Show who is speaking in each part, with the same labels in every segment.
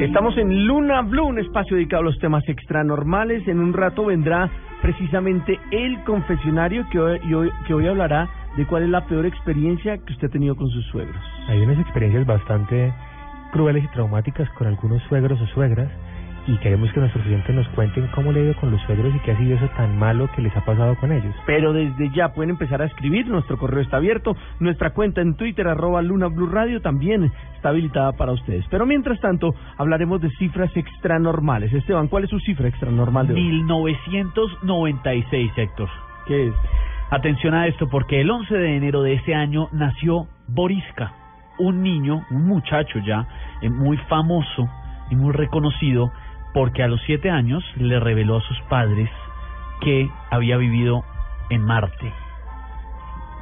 Speaker 1: Estamos en Luna Blue, un espacio dedicado a los temas extranormales. En un rato vendrá precisamente el confesionario que hoy, hoy- que hoy hablará de cuál es la peor experiencia que usted ha tenido con sus suegros.
Speaker 2: Hay unas experiencias bastante crueles y traumáticas con algunos suegros o suegras y queremos que nuestros oyentes nos cuenten cómo le ha ido con los suegros y qué ha sido eso tan malo que les ha pasado con ellos.
Speaker 1: Pero desde ya pueden empezar a escribir, nuestro correo está abierto, nuestra cuenta en Twitter, arroba Luna Blue Radio, también está habilitada para ustedes. Pero mientras tanto, hablaremos de cifras extranormales. Esteban, ¿cuál es su cifra extranormal de hoy?
Speaker 3: 1996, Héctor.
Speaker 1: ¿Qué es?
Speaker 3: Atención a esto, porque el 11 de enero de ese año nació Boriska, un niño, un muchacho ya, eh, muy famoso y muy reconocido, porque a los siete años le reveló a sus padres que había vivido en Marte.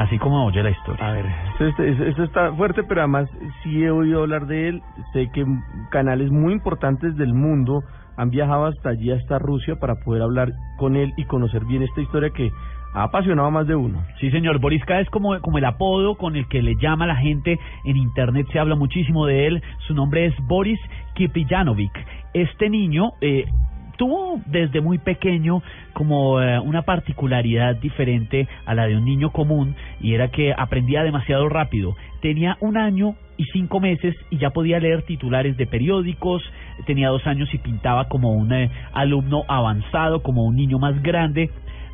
Speaker 3: Así como oye la historia.
Speaker 1: A ver, esto, esto- esto- esto está fuerte, pero además sí he oído hablar de él. Sé que canales muy importantes del mundo han viajado hasta allí, hasta Rusia, para poder hablar con él y conocer bien esta historia que ha apasionado a más de uno.
Speaker 3: Sí, señor. Boriska es como, como el apodo con el que le llama la gente en Internet. Se habla muchísimo de él. Su nombre es Boris Kipijanovic. Este niño eh, tuvo desde muy pequeño como eh, una particularidad diferente a la de un niño común y era que aprendía demasiado rápido. Tenía un año y cinco meses y ya podía leer titulares de periódicos, tenía dos años y pintaba como un eh, alumno avanzado, como un niño más grande.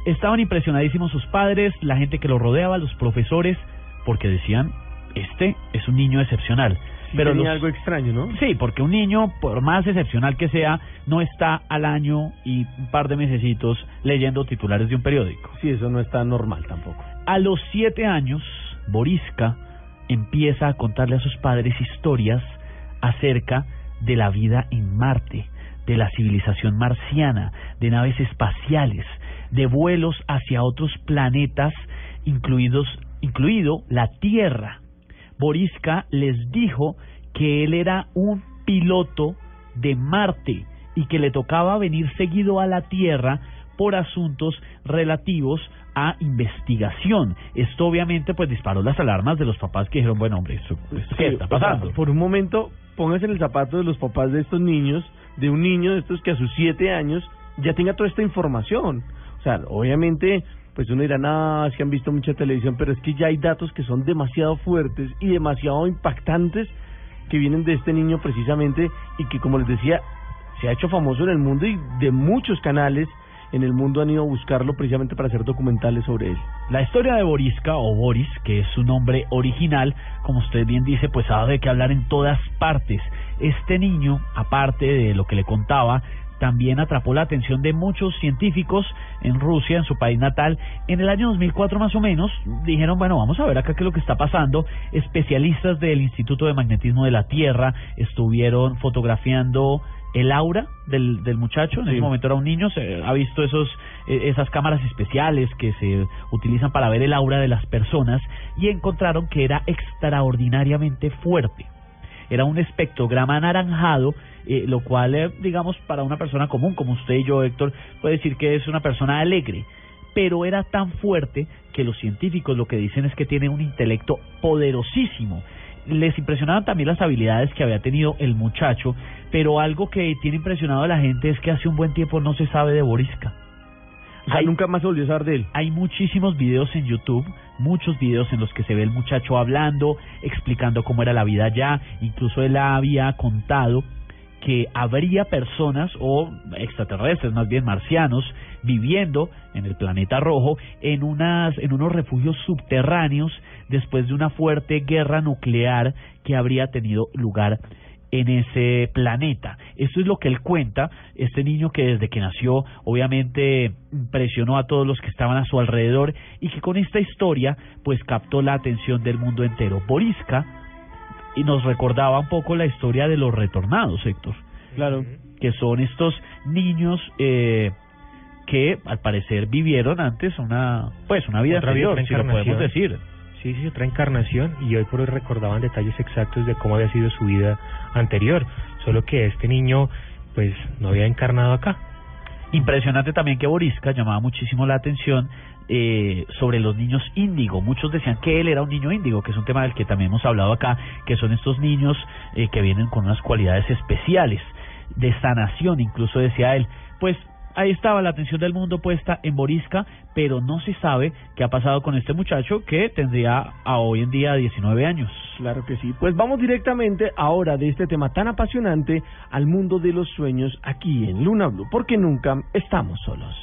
Speaker 3: Estaban impresionadísimos sus padres, la gente que lo rodeaba, los profesores, porque decían, este es un niño excepcional.
Speaker 1: Sí
Speaker 3: Pero
Speaker 1: tenía
Speaker 3: los-
Speaker 1: algo extraño, ¿no?
Speaker 3: Sí, porque un niño, por más excepcional que sea, no está al año y un par de mesecitos leyendo titulares de un periódico.
Speaker 1: Sí, eso no está normal tampoco.
Speaker 3: A los siete años, Boriska empieza a contarle a sus padres historias acerca de la vida en Marte, de la civilización marciana, de naves espaciales, de vuelos hacia otros planetas, incluidos, incluido la Tierra. Boriska les dijo que él era un piloto de Marte y que le tocaba venir seguido a la Tierra por asuntos relativos a investigación. Esto obviamente pues disparó las alarmas de los papás que dijeron, bueno hombre, esto, esto ¿qué
Speaker 1: Sí,
Speaker 3: está
Speaker 1: o sea,
Speaker 3: pasando?
Speaker 1: por un momento, póngase en el zapato de los papás de estos niños, de un niño de estos que a sus siete años ya tenga toda esta información. O sea, obviamente, pues uno dirá, no, es que han visto mucha televisión, pero es que ya hay datos que son demasiado fuertes y demasiado impactantes que vienen de este niño precisamente y que, como les decía, se ha hecho famoso en el mundo y de muchos canales en el mundo han ido a buscarlo precisamente para hacer documentales sobre él.
Speaker 3: La historia de Boriska o Boris, que es su nombre original, como usted bien dice, pues ha de qué hablar en todas partes. Este niño, aparte de lo que le contaba, también atrapó la atención de muchos científicos en Rusia, en su país natal. En el año 2004 más o menos, dijeron, bueno, vamos a ver acá qué es lo que está pasando. Especialistas del Instituto de Magnetismo de la Tierra estuvieron fotografiando el aura del, del muchacho, en
Speaker 1: Sí.
Speaker 3: ese momento era un niño, se ha visto esos eh, esas cámaras especiales que se utilizan para ver el aura de las personas y encontraron que era extraordinariamente fuerte. Era un espectrograma anaranjado, eh, lo cual, eh, digamos, para una persona común como usted y yo, Héctor, puede decir que es una persona alegre, pero era tan fuerte que los científicos lo que dicen es que tiene un intelecto poderosísimo. Les impresionaban también las habilidades que había tenido el muchacho, pero algo que tiene impresionado a la gente es que hace un buen tiempo no se sabe de Boriska.
Speaker 1: O sea,
Speaker 3: Hay-
Speaker 1: nunca más se volvió a saber de él.
Speaker 3: hay muchísimos videos en YouTube, muchos videos en los que se ve el muchacho hablando, explicando cómo era la vida allá, incluso él había contado que habría personas o extraterrestres, más bien marcianos, viviendo en el planeta rojo en unas en unos refugios subterráneos después de una fuerte guerra nuclear que habría tenido lugar en ese planeta. Esto es lo que él cuenta, este niño que desde que nació obviamente impresionó a todos los que estaban a su alrededor y que con esta historia pues captó la atención del mundo entero. Boriska y nos recordaba un poco la historia de los retornados, Héctor.
Speaker 1: Claro.
Speaker 3: Que son estos niños eh, que al parecer vivieron antes una pues una vida
Speaker 2: Otra
Speaker 3: anterior, si lo podemos decir.
Speaker 2: Sí, sí, otra encarnación y hoy por hoy recordaban detalles exactos de cómo había sido su vida anterior, solo que este niño pues no había encarnado acá.
Speaker 3: Impresionante también que Borisca llamaba muchísimo la atención eh, sobre los niños índigo. Muchos decían que él era un niño índigo, que es un tema del que también hemos hablado acá, que son estos niños eh, que vienen con unas cualidades especiales, de sanación, incluso decía él. Pues ahí estaba la atención del mundo puesta en Borisca, pero no se sabe qué ha pasado con este muchacho que tendría a hoy en día 19 años.
Speaker 1: Claro que sí. Pues vamos directamente ahora de este tema tan apasionante al mundo de los sueños aquí en Luna Blue, porque nunca estamos solos.